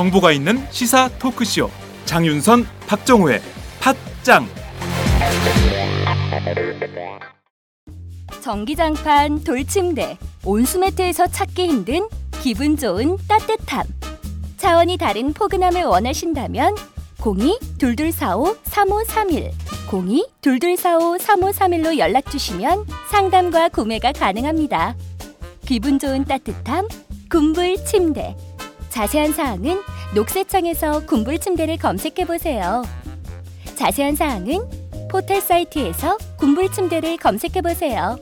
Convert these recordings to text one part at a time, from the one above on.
정보가 있는 시사 토크쇼 장윤선 박정호의 팟짱 전기장판, 돌침대, 온수매트에서 찾기 힘든 기분 좋은 따뜻함. 차원이 다른 포근함을 원하신다면 02-2245-3531 02-2245-3531로 연락 주시면 상담과 구매가 가능합니다. 기분 좋은 따뜻함, 군불 침대. 자세한 사항은 녹색창에서 군불 침대를 검색해 보세요. 자세한 사항은 포털 사이트에서 군불 침대를 검색해 보세요.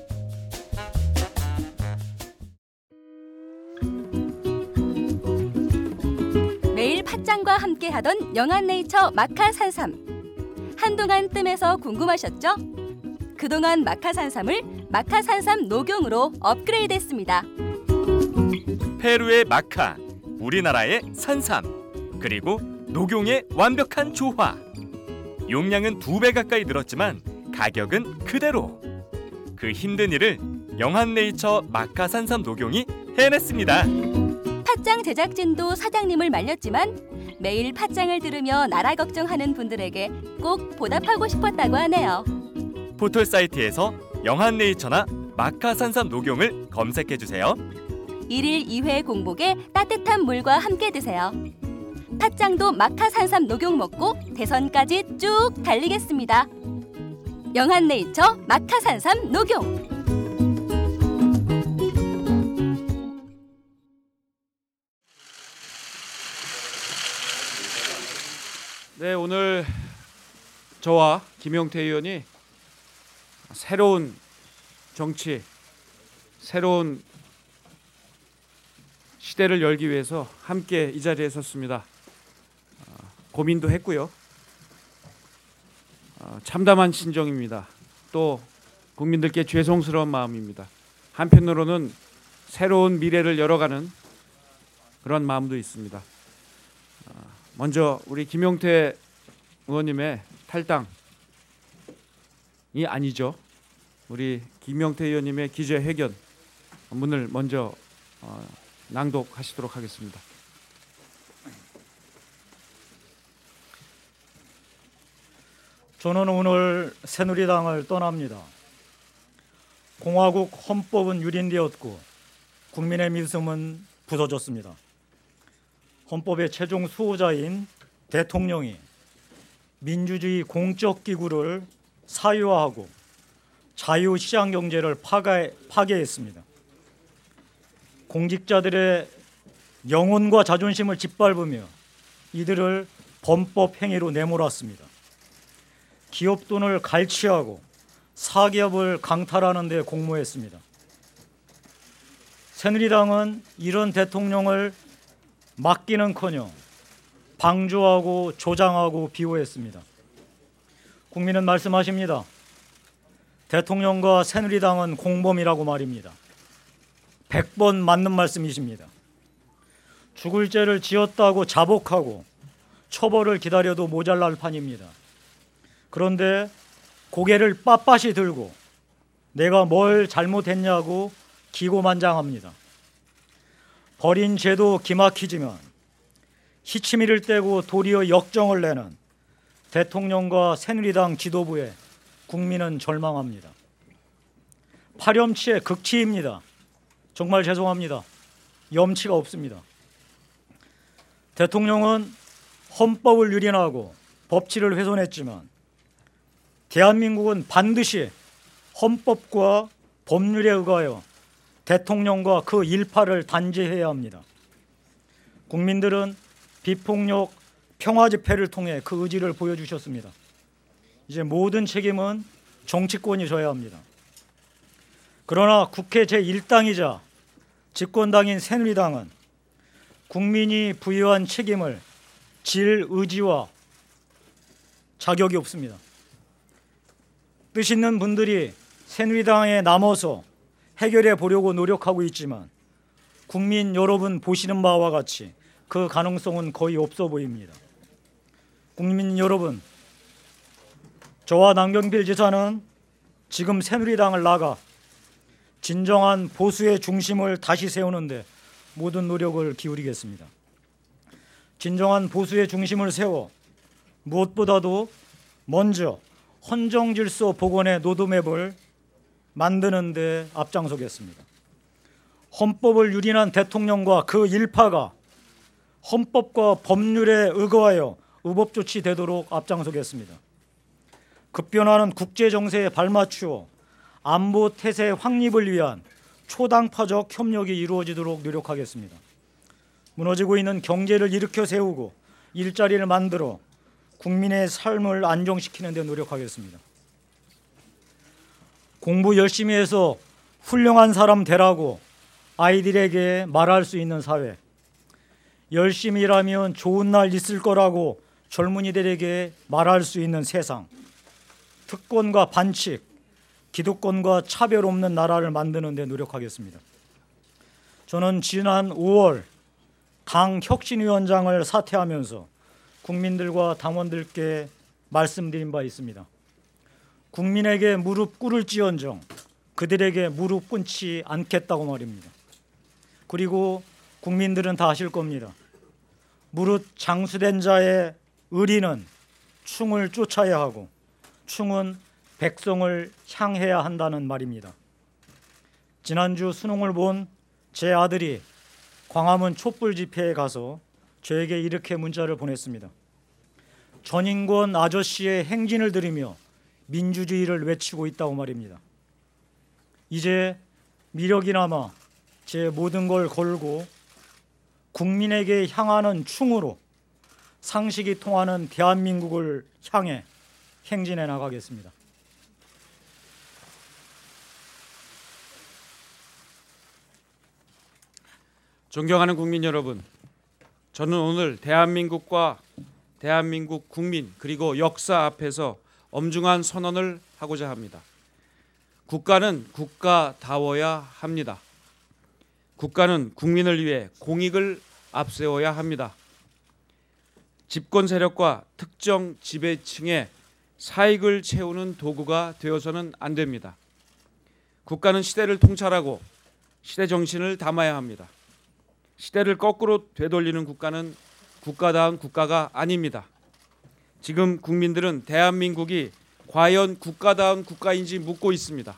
매일 팥장과 함께 하던 영한네이처 마카산삼. 한동안 뜸해서 궁금하셨죠? 그동안 마카산삼을 마카산삼 녹용으로 업그레이드했습니다. 페루의 마카, 우리나라의 산삼, 그리고 녹용의 완벽한 조화. 용량은 두 배 가까이 늘었지만 가격은 그대로. 그 힘든 일을 영한네이처 마카산삼 녹용이 해냈습니다. 팥장 제작진도 사장님을 말렸지만 매일 팥장을 들으며 나라 걱정하는 분들에게 꼭 보답하고 싶었다고 하네요. 포털 사이트에서 영한네이처나 마카산삼 녹용을 검색해 주세요. 1일 2회 공복에 따뜻한 물과 함께 드세요. 팥장도 마카산삼 녹용 먹고 대선까지 쭉 달리겠습니다. 영한네이처 마카산삼 녹용 네, 오늘 저와 김용태 의원이 새로운 정치, 새로운 시대를 열기 위해서 함께 이 자리에 섰습니다. 어, 고민도 했고요. 어, 참담한 심정입니다. 또 국민들께 죄송스러운 마음입니다. 한편으로는 새로운 미래를 열어가는 그런 마음도 있습니다. 어, 먼저 우리 김용태 의원님의 탈당이 아니죠. 우리 김용태 의원님의 기자회견 문을 먼저 어, 낭독하시도록 하겠습니다. 저는 오늘 새누리당을 떠납니다. 공화국 헌법은 유린되었고 국민의 믿음은 부서졌습니다. 헌법의 최종 수호자인 대통령이 민주주의 공적 기구를 사유화하고 자유시장 경제를 파괴, 파괴했습니다. 공직자들의 영혼과 자존심을 짓밟으며 이들을 범법 행위로 내몰았습니다. 기업 돈을 갈취하고 사기업을 강탈하는 데 공모했습니다. 새누리당은 이런 대통령을 맡기는커녕 방조하고 조장하고 비호했습니다. 국민은 말씀하십니다. 대통령과 새누리당은 공범이라고 말입니다. 100번 맞는 말씀이십니다. 죽을 죄를 지었다고 자복하고 처벌을 기다려도 모자랄 판입니다. 그런데 고개를 빳빳이 들고 내가 뭘 잘못했냐고 기고만장합니다. 버린 죄도 기막히지만 희치미를 떼고 도리어 역정을 내는 대통령과 새누리당 지도부에 국민은 절망합니다. 파렴치의 극치입니다. 정말 죄송합니다. 염치가 없습니다. 대통령은 헌법을 유린하고 법치를 훼손했지만 대한민국은 반드시 헌법과 법률에 의하여 대통령과 그 일파를 단죄해야 합니다. 국민들은 비폭력 평화 집회를 통해 그 의지를 보여주셨습니다. 이제 모든 책임은 정치권이 져야 합니다. 그러나 국회 제1당이자 집권당인 새누리당은 국민이 부여한 책임을 질 의지와 자격이 없습니다. 뜻 있는 분들이 새누리당에 남아서 해결해 보려고 노력하고 있지만 국민 여러분 보시는 바와 같이 그 가능성은 거의 없어 보입니다. 국민 여러분, 저와 남경필 지사는 지금 새누리당을 나가 진정한 보수의 중심을 다시 세우는데 모든 노력을 기울이겠습니다. 진정한 보수의 중심을 세워 무엇보다도 먼저 헌정 질서 복원의 노드맵을 만드는 데 앞장서겠습니다. 헌법을 유린한 대통령과 그 일파가 헌법과 법률에 의거하여 의법 조치되도록 앞장서겠습니다. 급변하는 국제 정세에 발맞추어 안보 태세 확립을 위한 초당파적 협력이 이루어지도록 노력하겠습니다. 무너지고 있는 경제를 일으켜 세우고 일자리를 만들어 국민의 삶을 안정시키는 데 노력하겠습니다. 공부 열심히 해서 훌륭한 사람 되라고 아이들에게 말할 수 있는 사회. 열심히 일하면 좋은 날 있을 거라고 젊은이들에게 말할 수 있는 세상. 특권과 반칙, 기득권과 차별 없는 나라를 만드는 데 노력하겠습니다. 저는 지난 5월 당 혁신 위원장을 사퇴하면서 국민들과 당원들께 말씀드린 바 있습니다. 국민에게 무릎 꿇을지언정 그들에게 무릎 꿇지 않겠다고 말입니다. 그리고 국민들은 다 아실 겁니다. 무릇 장수된 자의 의리는 충을 쫓아야 하고 충은 백성을 향해야 한다는 말입니다. 지난주 수능을 본 제 아들이 광화문 촛불 집회에 가서 저에게 이렇게 문자를 보냈습니다. 전인권 아저씨의 행진을 들으며 민주주의를 외치고 있다고 말입니다. 이제 미력이나마 제 모든 걸 걸고 국민에게 향하는 충으로 상식이 통하는 대한민국을 향해 행진해 나가겠습니다. 존경하는 국민 여러분, 저는 오늘 대한민국과 대한민국 국민 그리고 역사 앞에서 엄중한 선언을 하고자 합니다. 국가는 국가다워야 합니다. 국가는 국민을 위해 공익을 앞세워야 합니다. 집권 세력과 특정 지배층의 사익을 채우는 도구가 되어서는 안 됩니다. 국가는 시대를 통찰하고 시대 정신을 담아야 합니다. 시대를 거꾸로 되돌리는 국가는 국가다운 국가가 아닙니다. 지금 국민들은 대한민국이 과연 국가다운 국가인지 묻고 있습니다.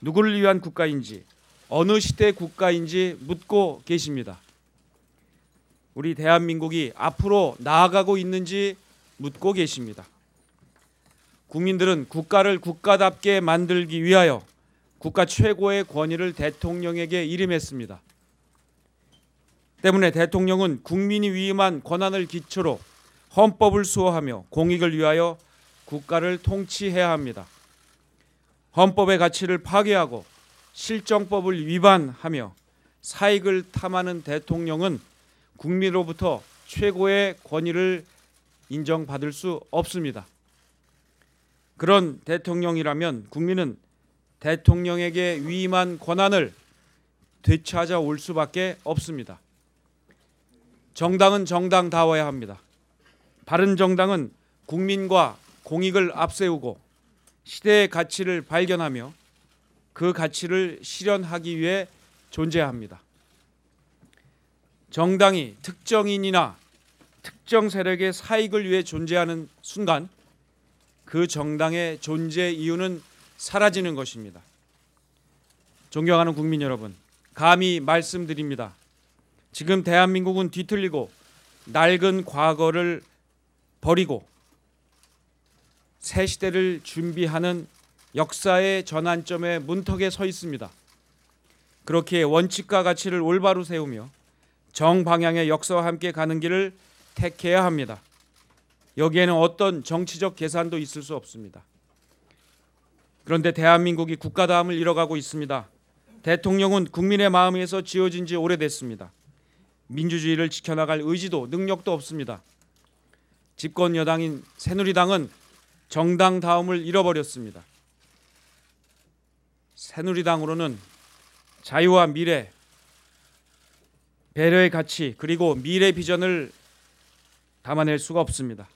누구를 위한 국가인지 어느 시대 국가인지 묻고 계십니다. 우리 대한민국이 앞으로 나아가고 있는지 묻고 계십니다. 국민들은 국가를 국가답게 만들기 위하여 국가 최고의 권위를 대통령에게 이름했습니다. 때문에 대통령은 국민이 위임한 권한을 기초로 헌법을 수호하며 공익을 위하여 국가를 통치해야 합니다. 헌법의 가치를 파괴하고 실정법을 위반하며 사익을 탐하는 대통령은 국민으로부터 최고의 권위를 인정받을 수 없습니다. 그런 대통령이라면 국민은 대통령에게 위임한 권한을 되찾아올 수밖에 없습니다. 정당은 정당다워야 합니다. 바른 정당은 국민과 공익을 앞세우고 시대의 가치를 발견하며 그 가치를 실현하기 위해 존재합니다. 정당이 특정인이나 특정 세력의 사익을 위해 존재하는 순간 그 정당의 존재 이유는 사라지는 것입니다. 존경하는 국민 여러분, 감히 말씀드립니다. 지금 대한민국은 뒤틀리고 낡은 과거를 버리고 새 시대를 준비하는 역사의 전환점의 문턱에 서 있습니다. 그렇게 원칙과 가치를 올바로 세우며 정방향의 역사와 함께 가는 길을 택해야 합니다. 여기에는 어떤 정치적 계산도 있을 수 없습니다. 그런데 대한민국이 국가다움을 잃어가고 있습니다. 대통령은 국민의 마음에서 지어진 지 오래됐습니다. 민주주의를 지켜나갈 의지도 능력도 없습니다. 집권 여당인 새누리당은 정당 다움을 잃어버렸습니다. 새누리당으로는 자유와 미래, 배려의 가치 그리고 미래 비전을 담아낼 수가 없습니다.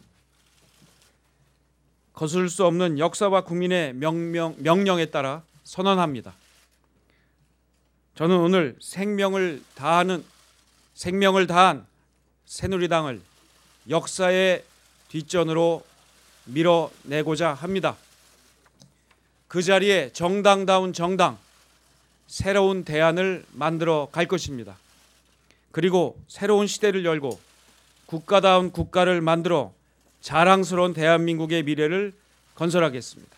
거슬 수 없는 역사와 국민의 명명, 명령에 따라 선언합니다. 저는 오늘 생명을 다하는 생명을 다한 새누리당을 역사의 뒷전으로 밀어내고자 합니다. 그 자리에 정당다운 정당, 새로운 대안을 만들어 갈 것입니다. 그리고 새로운 시대를 열고 국가다운 국가를 만들어 자랑스러운 대한민국의 미래를 건설하겠습니다.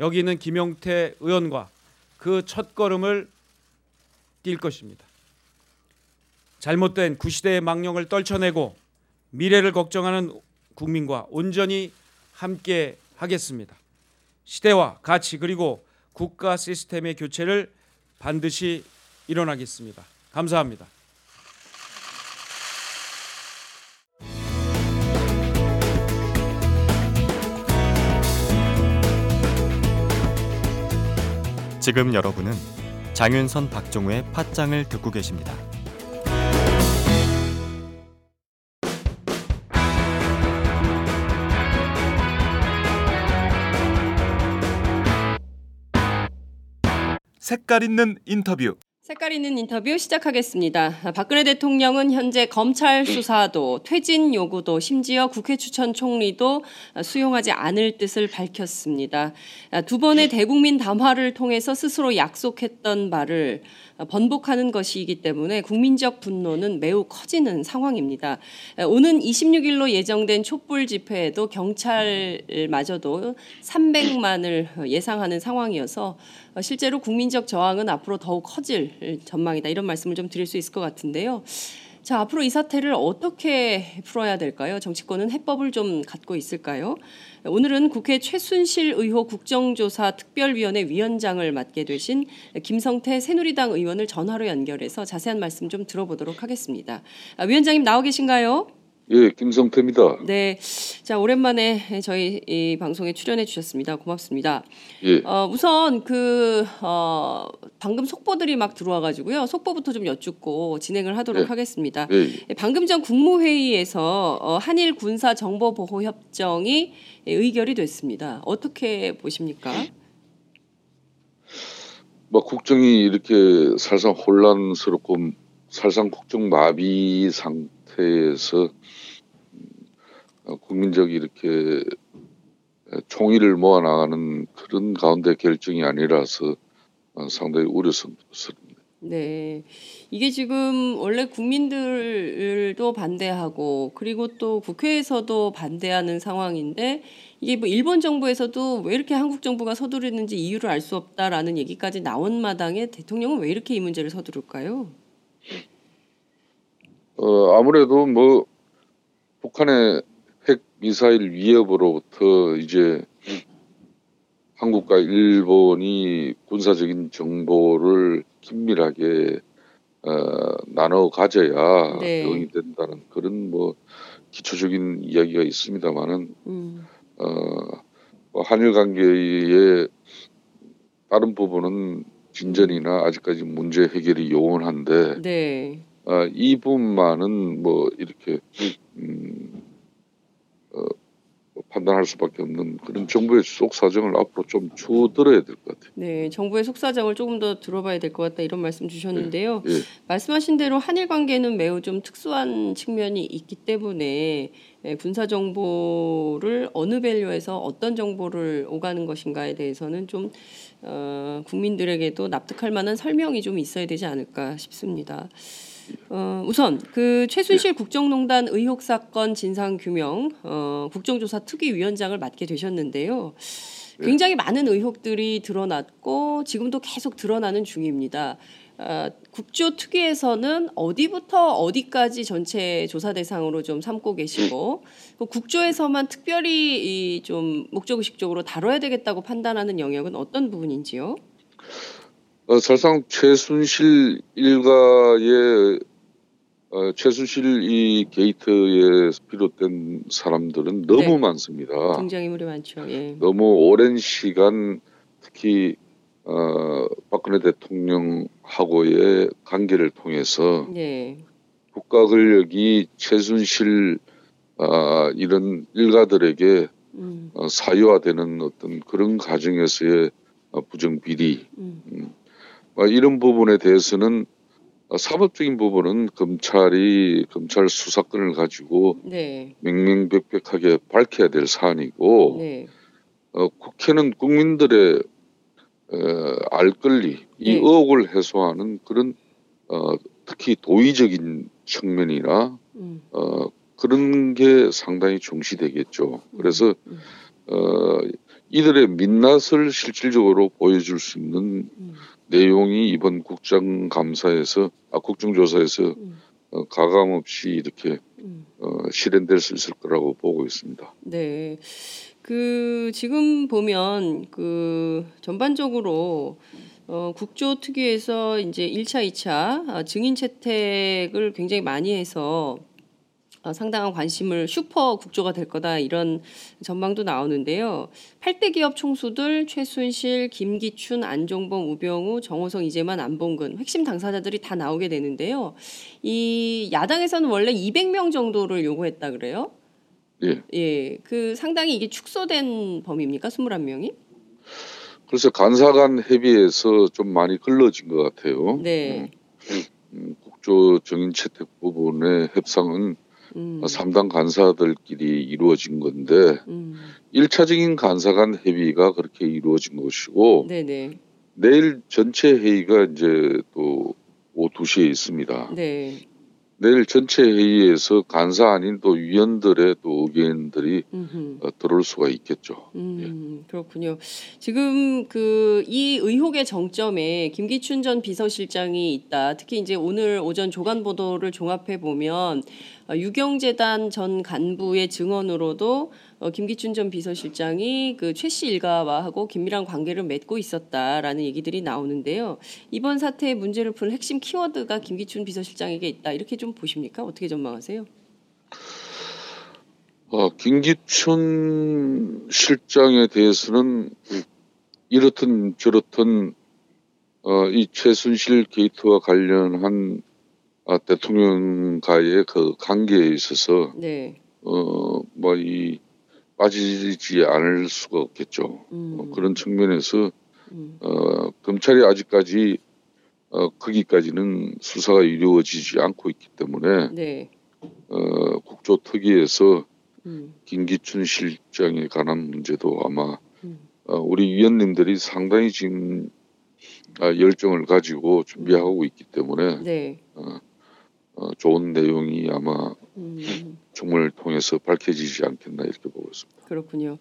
여기 있는 김용태 의원과 그 첫걸음을 뛸 것입니다. 잘못된 구시대의 망령을 떨쳐내고 미래를 걱정하는 국민과 온전히 함께 하겠습니다. 시대와 가치 그리고 국가 시스템의 교체를 반드시 일어나겠습니다. 감사합니다. 지금 여러분은 장윤선 박정우의 팟짱을 듣고 계십니다. 색깔 있는 인터뷰. 색깔 있는 인터뷰 시작하겠습니다. 박근혜 대통령은 현재 검찰 수사도 퇴진 요구도 심지어 국회 추천 총리도 수용하지 않을 뜻을 밝혔습니다. 두 번의 대국민 담화를 통해서 스스로 약속했던 바를 번복하는 것이기 때문에 국민적 분노는 매우 커지는 상황입니다. 오는 26일로 예정된 촛불 집회에도 경찰마저도 300만을 예상하는 상황이어서 실제로 국민적 저항은 앞으로 더욱 커질 전망이다. 이런 말씀을 좀 드릴 수 있을 것 같은데요. 자, 앞으로 이 사태를 어떻게 풀어야 될까요? 정치권은 해법을 좀 갖고 있을까요? 오늘은 국회 최순실 의혹 국정조사 특별위원회 위원장을 맡게 되신 김성태 새누리당 의원을 전화로 연결해서 자세한 말씀 좀 들어보도록 하겠습니다. 아, 위원장님 나오 계신가요? 예, 김성태입니다. 네. 자, 오랜만에 저희 이 방송에 출연해 주셨습니다. 고맙습니다. 예, 어, 우선 그, 어, 방금 속보들이 막 들어와 가지고요. 속보부터 좀 여쭙고 진행을 하도록 네. 하겠습니다. 예, 예, 방금 전 국무회의에서 어, 한일 군사 정보 보호 협정이 예, 의결이 됐습니다. 어떻게 보십니까? 뭐 국정이 이렇게 살상 혼란스럽고 살상 국정 마비 상 태에서 음, 어, 국민적이 이렇게 총의를 모아 나가는 그런 가운데 결정이 아니라서 어, 상당히 우려스럽습니다. 네. 이게 지금 원래 국민들도 반대하고 그리고 또 국회에서도 반대하는 상황인데 이게 뭐 일본 정부에서도 왜 이렇게 한국 정부가 서두르는지 이유를 알 수 없다라는 얘기까지 나온 마당에 대통령은 왜 이렇게 이 문제를 서두를까요? 어, 아무래도 뭐 북한의 핵 미사일 위협으로부터 이제 한국과 일본이 군사적인 정보를 긴밀하게 어, 나눠 가져야 네. 대응이 된다는 그런 뭐 기초적인 이야기가 있습니다만은 음. 어, 뭐 한일 관계의 다른 부분은 진전이나 아직까지 문제 해결이 요원한데 네. 어, 이 부분만은 뭐 이렇게 음, 어, 뭐 판단할 수밖에 없는 그런 정부의 속 사정을 앞으로 좀 주들어야 될 것 같아요. 네, 정부의 속 사정을 조금 더 들어봐야 될 것 같다 이런 말씀 주셨는데요. 예. 말씀하신 대로 한일 관계는 매우 좀 특수한 측면이 있기 때문에 예, 군사 정보를 어느 밸류에서 어떤 정보를 오가는 것인가에 대해서는 좀 어, 국민들에게도 납득할 만한 설명이 좀 있어야 되지 않을까 싶습니다. 어, 우선 그 최순실 국정농단 의혹 사건 진상 규명 어, 국정조사 특위위원장을 맡게 되셨는데요. 굉장히 많은 의혹들이 드러났고 지금도 계속 드러나는 중입니다. 어, 국조 특위에서는 어디부터 어디까지 전체 조사 대상으로 좀 삼고 계시고 그 국조에서만 특별히 이 좀 목적의식적으로 다뤄야 되겠다고 판단하는 영역은 어떤 부분인지요? 어, 사실상 최순실 일가의 어, 최순실 이 게이트에 비롯된 사람들은 너무 네. 많습니다. 등장인물이 많죠. 예. 너무 오랜 시간 특히 어, 박근혜 대통령하고의 관계를 통해서 네. 국가 권력이 최순실 아, 이런 일가들에게 음, 어, 사유화되는 어떤 그런 과정에서의 어, 부정 비리 음. 어, 이런 부분에 대해서는 어, 사법적인 부분은 검찰이 검찰 수사권을 가지고 네. 명명백백하게 밝혀야 될 사안이고 네. 어, 국회는 국민들의 어, 알 권리, 이 네. 의혹을 해소하는 그런 어, 특히 도의적인 측면이나 음. 어, 그런 게 상당히 중시되겠죠. 그래서 음. 어, 이들의 민낯을 실질적으로 보여줄 수 있는 음. 내용이 이번 국정감사에서 아 국정조사에서 음. 어, 가감 없이 이렇게 음. 어, 실현될 수 있을 거라고 보고 있습니다. 네. 그 지금 보면 그 전반적으로 어 국조 특위에서 이제 1차, 2차 아, 증인 채택을 굉장히 많이 해서 어, 상당한 관심을 슈퍼 국조가 될 거다 이런 전망도 나오는데요. 8대 기업 총수들 최순실, 김기춘, 안종범, 우병우, 정호성, 이재만, 안봉근 핵심 당사자들이 다 나오게 되는데요. 이 야당에서는 원래 200명 정도를 요구했다 그래요. 예. 예, 그 상당히 이게 축소된 범위입니까? 21명이? 그래서 간사 간 협의에서 좀 많이 걸러진 것 같아요. 네. 음, 국조 정인 채택 부분의 협상은 음. 3당 간사들끼리 이루어진 건데 음. 1차적인 간사간 협의가 그렇게 이루어진 것이고 네, 네. 내일 전체 회의가 이제 또 오후 2시에 있습니다. 네. 내일 전체 회의에서 간사 아닌 또 위원들의 또 의견들이 음흠. 어, 들어올 수가 있겠죠. 음, 그렇군요. 지금 그 이 의혹의 정점에 김기춘 전 비서실장이 있다. 특히 이제 오늘 오전 조간 보도를 종합해 보면 어, 유경재단 전 간부의 증언으로도 어, 김기춘 전 비서실장이 그 최 씨 일가와하고 긴밀한 관계를 맺고 있었다라는 얘기들이 나오는데요. 이번 사태의 문제를 푸는 핵심 키워드가 김기춘 비서실장에게 있다. 이렇게 좀 보십니까? 어떻게 전망하세요? 어, 김기춘 실장에 대해서는 이렇든 저렇든 어, 이 최순실 게이트와 관련한 아, 대통령과의 그 관계에 있어서 네. 어, 뭐이 빠지지 않을 수가 없겠죠. 음. 어, 그런 측면에서 음. 어, 검찰이 아직까지 어, 거기까지는 수사가 이루어지지 않고 있기 때문에 네. 어, 국조 특위에서 음. 김기춘 실장에 관한 문제도 아마 음. 어, 우리 위원님들이 상당히 지금 아, 열정을 가지고 준비하고 있기 때문에 네. 어, 좋은 내용이 아마 음. 정문을 통해서 밝혀지지 않겠나 이렇게 보고 있습니다. 그렇군요.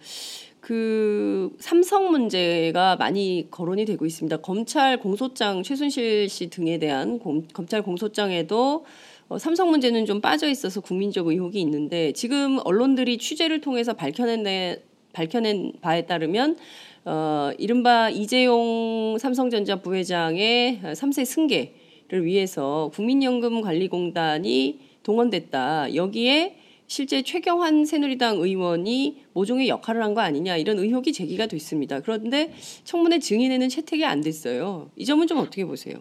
그 삼성 문제가 많이 거론이 되고 있습니다. 검찰 공소장 최순실 씨 등에 대한 공- 검찰 공소장에도 어, 삼성 문제는 좀 빠져 있어서 국민적 의혹이 있는데 지금 언론들이 취재를 통해서 밝혀낸 데- 밝혀낸 바에 따르면 어, 이른바 이재용 삼성전자 부회장의 3세 승계를 위해서 국민연금관리공단이 동원됐다. 여기에 실제 최경환 새누리당 의원이 모종의 역할을 한 거 아니냐 이런 의혹이 제기가 됐습니다. 그런데 청문회 증인에는 채택이 안 됐어요. 이 점은 좀 어떻게 보세요?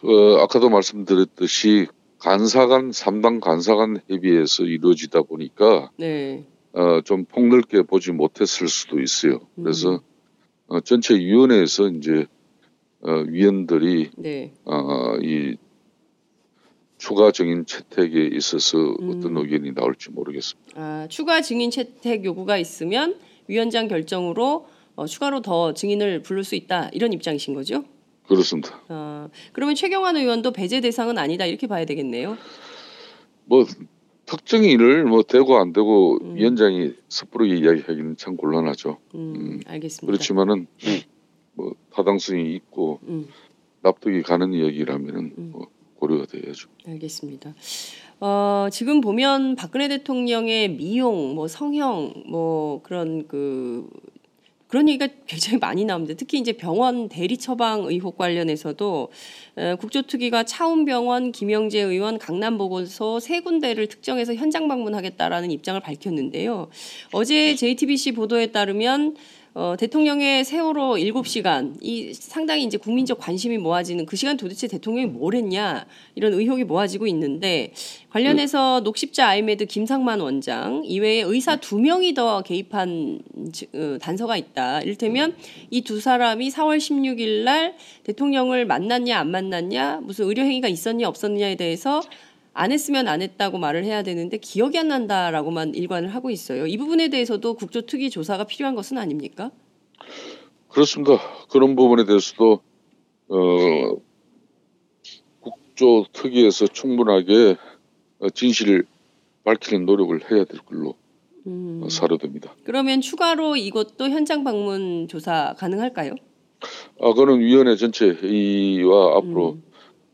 그 아까도 말씀드렸듯이 간사간 3당 간사간 협의에서 이루어지다 보니까 네. 어, 좀 폭넓게 보지 못했을 수도 있어요. 그래서 어, 전체 위원회에서 이제 어, 위원들이 네. 어, 이 추가적인 채택에 있어서 음. 어떤 의견이 나올지 모르겠습니다. 아, 추가 증인 채택 요구가 있으면 위원장 결정으로 어, 추가로 더 증인을 부를 수 있다 이런 입장이신 거죠? 그렇습니다. 아, 그러면 최경환 의원도 배제 대상은 아니다 이렇게 봐야 되겠네요. 뭐 특정인을 뭐 되고 안 되고 음. 위원장이 섣부르게 이야기하기는 참 곤란하죠. 음, 음, 알겠습니다. 그렇지만은 뭐 타당성이 있고 음. 납득이 가는 이야기라면은 음. 뭐 고려가 돼야죠. 알겠습니다. 어, 지금 보면 박근혜 대통령의 미용, 뭐 성형, 뭐 그런 그 그런 얘기가 굉장히 많이 나옵니다. 특히 이제 병원 대리 처방 의혹 관련해서도 에, 국조특위가 차운병원, 김영재 의원, 강남보건소 세 군데를 특정해서 현장 방문하겠다라는 입장을 밝혔는데요. 어제 JTBC 보도에 따르면 어, 대통령의 세월호 7시간 이 상당히 이제 국민적 관심이 모아지는 그 시간 도대체 대통령이 뭘 했냐 이런 의혹이 모아지고 있는데 관련해서 녹십자 아이메드 김상만 원장 이외에 의사 두 명이 더 개입한 지- 어, 단서가 있다. 이를테면 이 두 사람이 4월 16일 날 대통령을 만났냐 안 만났냐 무슨 의료 행위가 있었냐 없었느냐에 대해서 안 했으면 안 했다고 말을 해야 되는데 기억이 안 난다라고만 일관을 하고 있어요. 이 부분에 대해서도 국조특위 조사가 필요한 것은 아닙니까? 그렇습니다. 그런 부분에 대해서도 어, 국조 특위에서 충분하게 어, 진실을 밝히는 노력을 해야 될 걸로 음, 어, 사료됩니다. 그러면 추가로 이것도 현장 방문 조사 가능할까요? 아, 그는 위원회 전체 회의와 앞으로 음,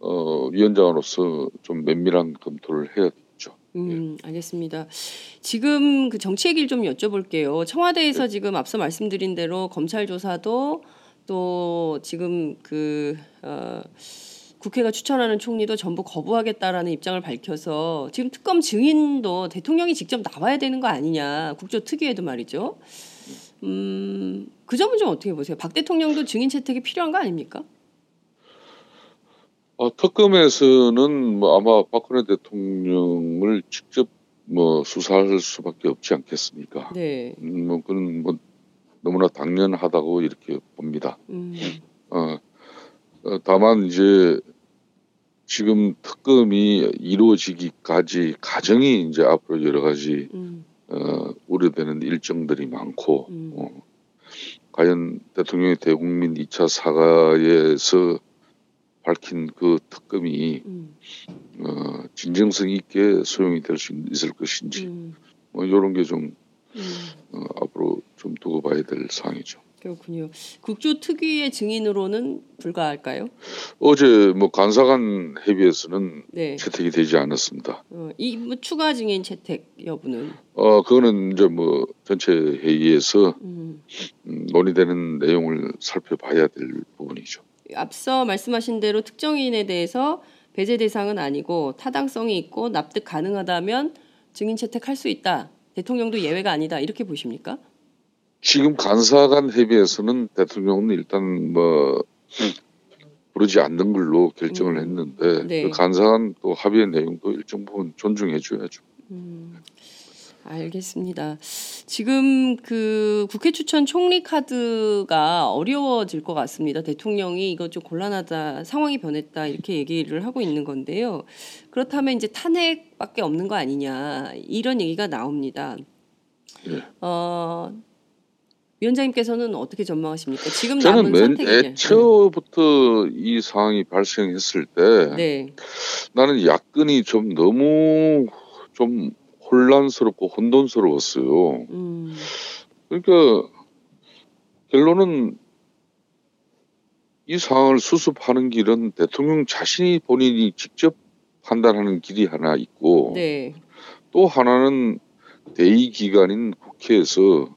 어, 위원장으로서 좀 면밀한 검토를 해야겠죠. 음, 알겠습니다. 지금 그 정치 얘기를 좀 여쭤볼게요. 청와대에서 지금 앞서 말씀드린 대로 검찰 조사도 또 지금 그 어, 국회가 추천하는 총리도 전부 거부하겠다라는 입장을 밝혀서 지금 특검 증인도 대통령이 직접 나와야 되는 거 아니냐 국조 특위에도 말이죠. 음, 그 점은 좀 어떻게 보세요? 박 대통령도 증인 채택이 필요한 거 아닙니까? 어, 특검에서는 뭐 아마 박근혜 대통령을 직접 뭐 수사할 수밖에 없지 않겠습니까? 네. 음, 뭐 그건 뭐 너무나 당연하다고 이렇게 봅니다. 음, 어, 어, 다만 이제 지금 특검이 이루어지기까지 과정이 이제 앞으로 여러 가지 음, 어, 우려되는 일정들이 많고 음. 어, 과연 대통령의 대국민 2차 사과에서 밝힌 그 특검이 음, 어, 진정성 있게 소용이 될 수 있을 것인지 음, 뭐 이런 게좀 음. 어, 앞으로 좀 두고 봐야 될 사항이죠. 그렇군요. 국조 특위의 증인으로는 불가할까요? 어제 뭐 간사간 협의에서는 네. 채택이 되지 않았습니다. 어, 이뭐 추가 증인 채택 여부는 어 그거는 이제 뭐 전체 회의에서 음, 음, 논의되는 내용을 살펴봐야 될 부분이죠. 앞서 말씀하신 대로 특정인에 대해서 배제 대상은 아니고 타당성이 있고 납득 가능하다면 증인 채택할 수 있다. 대통령도 예외가 아니다. 이렇게 보십니까? 지금 간사 간 협의에서는 대통령은 일단 뭐 부르지 않는 걸로 결정을 음, 했는데 네. 그 간사 간 또 합의의 내용도 일정 부분 존중해 줘야죠. 음, 알겠습니다. 지금 그 국회 추천 총리 카드가 어려워질 것 같습니다. 대통령이 이거 좀 곤란하다, 상황이 변했다 이렇게 얘기를 하고 있는 건데요. 그렇다면 이제 탄핵밖에 없는 거 아니냐 이런 얘기가 나옵니다. 예. 어, 위원장님께서는 어떻게 전망하십니까? 지금 저는 남은 맨? 애초부터 이 상황이 발생했을 때 네, 나는 야권이 좀 너무 좀 혼란스럽고 혼돈스러웠어요. 음, 그러니까 결론은 이 상황을 수습하는 길은 대통령 자신이 본인이 직접 판단하는 길이 하나 있고 네, 또 하나는 대의 기관인 국회에서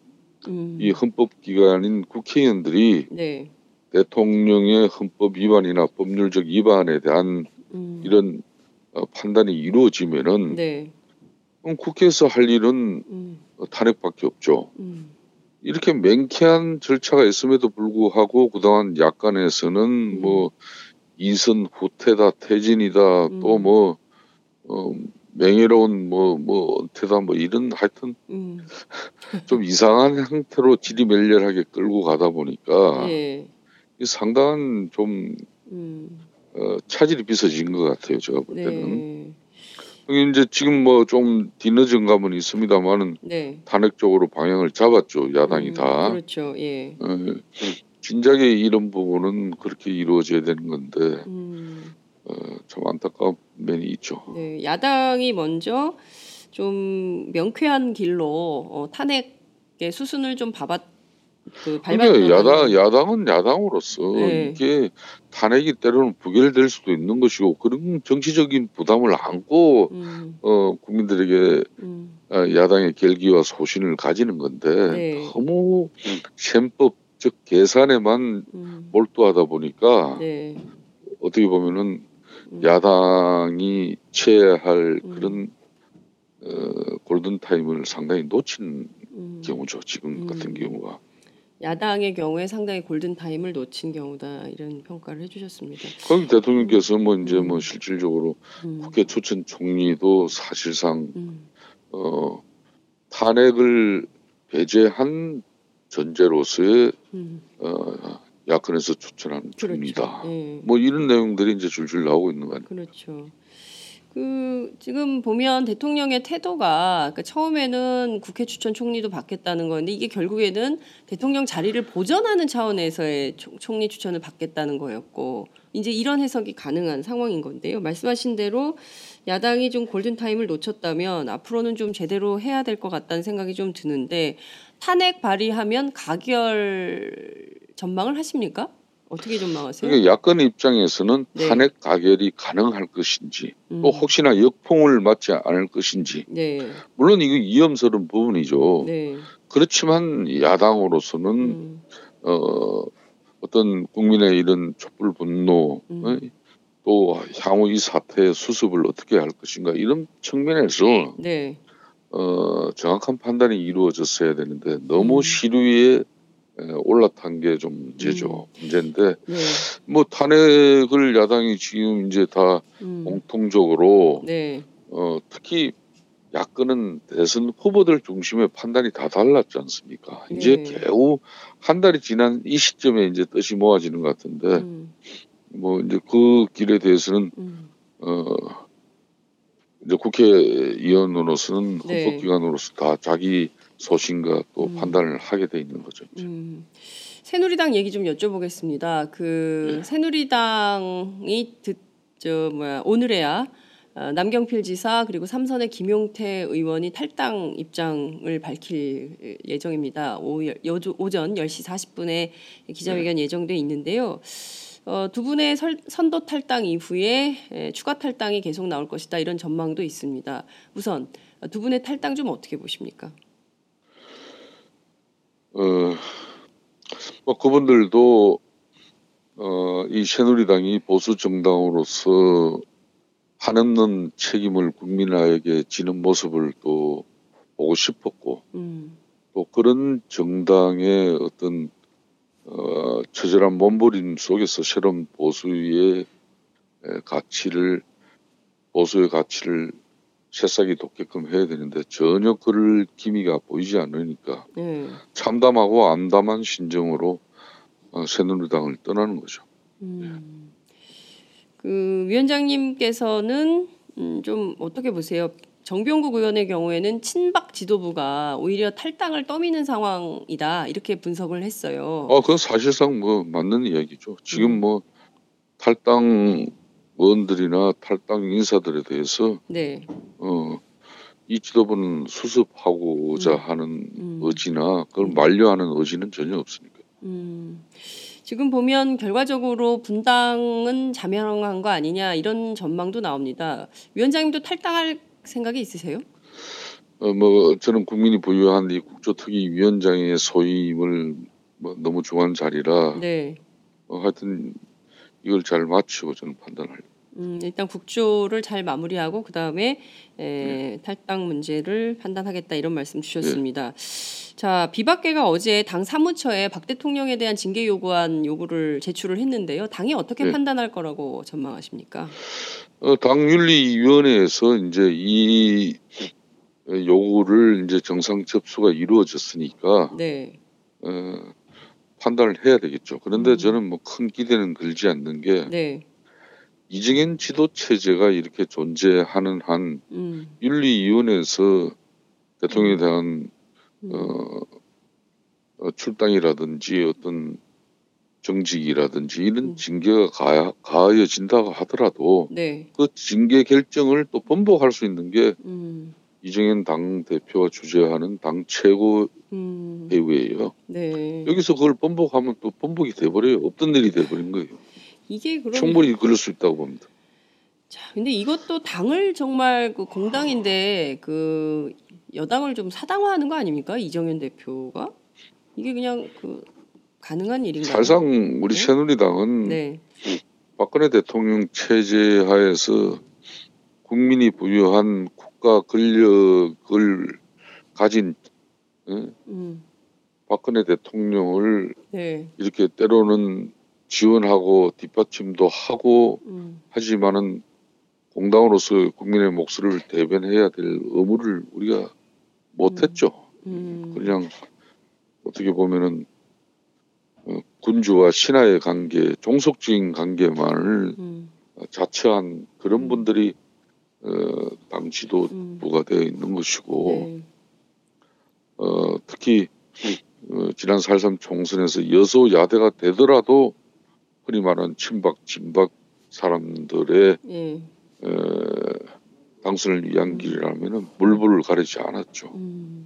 음, 이 헌법 기관인 국회의원들이 네, 대통령의 헌법 위반이나 법률적 위반에 대한 음, 이런 어, 판단이 이루어지면은 네, 그럼 국회에서 할 일은 음, 어, 탄핵밖에 없죠. 음, 이렇게 맹쾌한 절차가 있음에도 불구하고 그동안 야권에서는 음. 뭐 이선 후퇴다 퇴진이다 음. 또뭐 어, 명예로운 뭐뭐 은퇴다 뭐 이런 하여튼 음, 좀 이상한 형태로 지리멸렬하게 끌고 가다 보니까 예. 이 상당한 좀 음, 어, 차질이 빚어진 것 같아요 제가 볼 때는 네, 이제 지금 뭐 좀 뒤늦은 감은 있습니다만은 네. 탄핵 쪽으로 방향을 잡았죠 야당이 음, 다 그렇죠. 예. 어, 진작에 이런 부분은 그렇게 이루어져야 되는 건데 음, 어, 좀 안타까운 면이 있죠. 네. 야당이 먼저 좀 명쾌한 길로 어, 탄핵의 수순을 좀 밟았 그 그러니까 야당 야당은 야당으로서 네. 이게 탄핵이 때로는 부결될 수도 있는 것이고 그런 정치적인 부담을 안고 음, 어, 국민들에게 음, 어, 야당의 결기와 소신을 가지는 건데 네. 너무 셈법적 계산에만 음, 몰두하다 보니까 네. 어떻게 보면은 음. 야당이 취해야 할 음. 그런 어, 골든 타임을 상당히 놓친 음. 경우죠. 지금 음. 같은 경우가. 야당의 경우에 상당히 골든 타임을 놓친 경우다 이런 평가를 해주셨습니다. 거기 대통령께서 뭐 이제 음. 뭐 실질적으로 음, 국회 추천 총리도 사실상 음, 어 탄핵을 배제한 전제로서의 음, 어 야권에서 추천한 그렇죠. 총리다. 예. 뭐 이런 내용들이 이제 줄줄 나오고 있는 거 아니에요. 그렇죠. 그 지금 보면 대통령의 태도가 그러니까 처음에는 국회 추천 총리도 받겠다는 건데 이게 결국에는 대통령 자리를 보전하는 차원에서의 총- 총리 추천을 받겠다는 거였고 이제 이런 해석이 가능한 상황인 건데요. 말씀하신 대로 야당이 좀 골든 타임을 놓쳤다면 앞으로는 좀 제대로 해야 될 것 같다는 생각이 좀 드는데 탄핵 발의하면 가결 전망을 하십니까? 어떻게 전망하세요? 그러니까 야권 입장에서는 네. 탄핵 가결이 가능할 것인지 음, 또 혹시나 역풍을 맞지 않을 것인지 네, 물론 이거 위험스러운 부분이죠. 네, 그렇지만 야당으로서는 음, 어, 어떤 국민의 이런 촛불 분노 음. 어? 또 향후 이 사태의 수습을 어떻게 할 것인가 이런 측면에서 네, 어, 정확한 판단이 이루어졌어야 되는데 너무 음. 시류에 에, 올라탄 게 좀 문제죠. 문제인데 네, 뭐 탄핵을 야당이 지금 이제 다 음, 공통적으로 네, 어, 특히 야권은 대선 후보들 중심의 판단이 다 달랐지 않습니까? 이제 네. 겨우 한 달이 지난 이 시점에 이제 뜻이 모아지는 것 같은데 음, 뭐 이제 그 길에 대해서는 음, 어 이제 국회의원으로서는 네. 헌법기관으로서 다 자기 소신과 또 음. 판단을 하게 돼 있는 거죠. 음. 새누리당 얘기 좀 여쭤보겠습니다. 그 새누리당이 듣저 뭐야 오늘에야 어, 남경필 지사 그리고 삼선의 김용태 의원이 탈당 입장을 밝힐 예정입니다. 오, 여조, 오전 10시 40분에 기자회견 예정돼 있는데요. 어, 두 분의 설, 선도 탈당 이후에 에, 추가 탈당이 계속 나올 것이다 이런 전망도 있습니다. 우선 두 분의 탈당 좀 어떻게 보십니까? 어, 뭐 그분들도 어, 이 새누리당이 보수 정당으로서 한없는 책임을 국민에게 지는 모습을 또 보고 싶었고 음, 또 그런 정당의 어떤 어, 처절한 몸부림 속에서 새로운 보수의 에, 가치를 보수의 가치를 새싹이 돋게끔 해야 되는데 전혀 그럴 기미가 보이지 않으니까 네. 참담하고 암담한 심정으로 어, 새누리당을 떠나는 거죠. 음, 그 위원장님께서는 음, 좀 어떻게 보세요? 정병국 의원의 경우에는 친박 지도부가 오히려 탈당을 떠미는 상황이다 이렇게 분석을 했어요. 어, 그건 사실상 뭐 맞는 이야기죠. 지금 음. 뭐 탈당 의원들이나 탈당 인사들에 대해서 네, 어, 이 지도부는 수습하고자 음. 하는 음. 의지나 그걸 음. 만류하는 의지는 전혀 없으니까. 음, 지금 보면 결과적으로 분당은 자명한 거 아니냐 이런 전망도 나옵니다. 위원장님도 탈당할 생각이 있으세요? 어, 뭐 저는 국민이 부여한 이 국조특위위원장의 소임을 뭐 너무 중요한 자리라 네. 어, 하여튼 이걸 잘 마치고 저는 판단할. 음, 일단 국조를 잘 마무리하고 그 다음에 탈당 문제를 판단하겠다 이런 말씀 주셨습니다. 자 비박계가 어제 당 사무처에 박 대통령에 대한 징계 요구한 요구를 제출을 했는데요. 당이 어떻게 네. 판단할 거라고 전망하십니까? 어, 당윤리위원회에서 이제 이 요구를 이제 정상 접수가 이루어졌으니까 네, 어, 판단을 해야 되겠죠. 그런데 음. 저는 뭐 큰 기대는 걸지 않는 게 네, 이정현 지도 체제가 이렇게 존재하는 한 음, 윤리위원회에서 대통령에 대한 음, 어, 어, 출당이라든지 어떤 정직이라든지 이런 음. 징계가 가, 가해진다고 하더라도 네, 그 징계 결정을 또 번복할 수 있는 게 음, 이정현 당 대표가 주재하는 당 최고 음, 회의예요. 네. 여기서 그걸 번복하면 또 번복이 돼버려요. 없던 일이 돼버린 거예요. 이게 그럼 충분히 그럴 수 있다고 봅니다. 자, 근데 이것도 당을 정말 그 공당인데 그 여당을 좀 사당화하는 거 아닙니까? 이정현 대표가 이게 그냥 그 가능한 일인가요? 사실상 우리 네? 새누리당은 네, 박근혜 대통령 체제 하에서 국민이 부여한 국가 권력을 가진 어? 음, 박근혜 대통령을 네. 이렇게 때로는 지원하고 뒷받침도 하고 음. 하지만은 공당으로서 국민의 목소리를 대변해야 될 의무를 우리가 못했죠. 음. 그냥 어떻게 보면은 어, 군주와 신하의 관계, 종속적인 관계만을 음. 자처한 그런 음. 분들이 어, 당 지도부가 음. 되어 있는 것이고 네. 어, 특히 어, 지난 4.3 총선에서 여소야대가 되더라도 흔히 말하는 친박, 진박 사람들의 예. 에, 당선을 위한 길이라면은 물불을 가리지 않았죠. 음.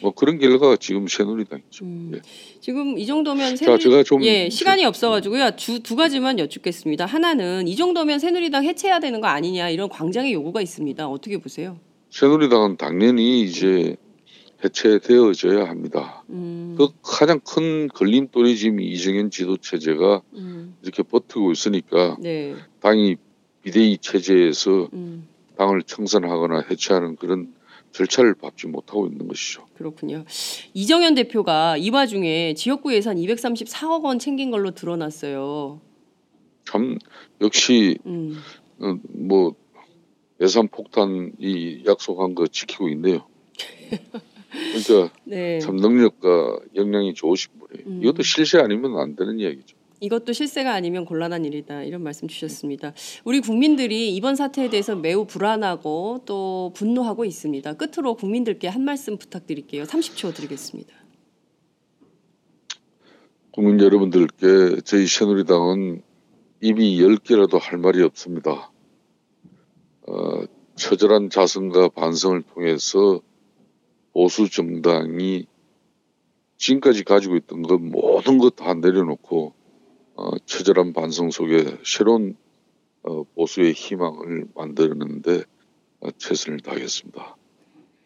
뭐 그런 결과가 지금 새누리당이죠. 음. 예. 지금 이 정도면 자, 새누리... 제가 좀 예, 시간이 없어 가지고요. 주, 두 가지만 여쭙겠습니다. 하나는 이 정도면 새누리당 해체해야 되는 거 아니냐 이런 광장의 요구가 있습니다. 어떻게 보세요? 새누리당은 당연히 이제 해체되어져야 합니다. 음, 그 가장 큰 걸림돌이 지금 이정현 지도 체제가 음, 이렇게 버티고 있으니까 네, 당이 비대위 체제에서 음, 당을 청산하거나 해체하는 그런 절차를 밟지 못하고 있는 것이죠. 그렇군요. 이정현 대표가 이 와중에 지역구 예산 234억 원 챙긴 걸로 드러났어요. 참 역시 음, 어, 뭐 예산 폭탄 이 약속한 거 지키고 있네요. 그러니까 네. 참 능력과 역량이 좋으신 분이에요. 음. 이것도 실세 아니면 안 되는 이야기죠. 이것도 실세가 아니면 곤란한 일이다 이런 말씀 주셨습니다. 우리 국민들이 이번 사태에 대해서 매우 불안하고 또 분노하고 있습니다. 끝으로 국민들께 한 말씀 부탁드릴게요. 30초 드리겠습니다. 국민 여러분들께 저희 새누리당은 입이 열 개라도 할 말이 없습니다. 어, 처절한 자성과 반성을 통해서 보수 정당이 지금까지 가지고 있던 것 모든 것 다 내려놓고 어, 처절한 반성 속에 새로운 어, 보수의 희망을 만드는데 어, 최선을 다하겠습니다.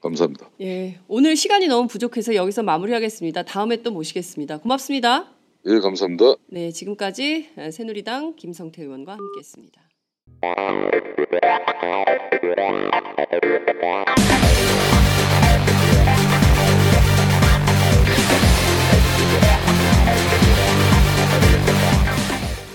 감사합니다. 예, 오늘 시간이 너무 부족해서 여기서 마무리하겠습니다. 다음에 또 모시겠습니다. 고맙습니다. 예, 감사합니다. 네, 지금까지 새누리당 김성태 의원과 함께했습니다.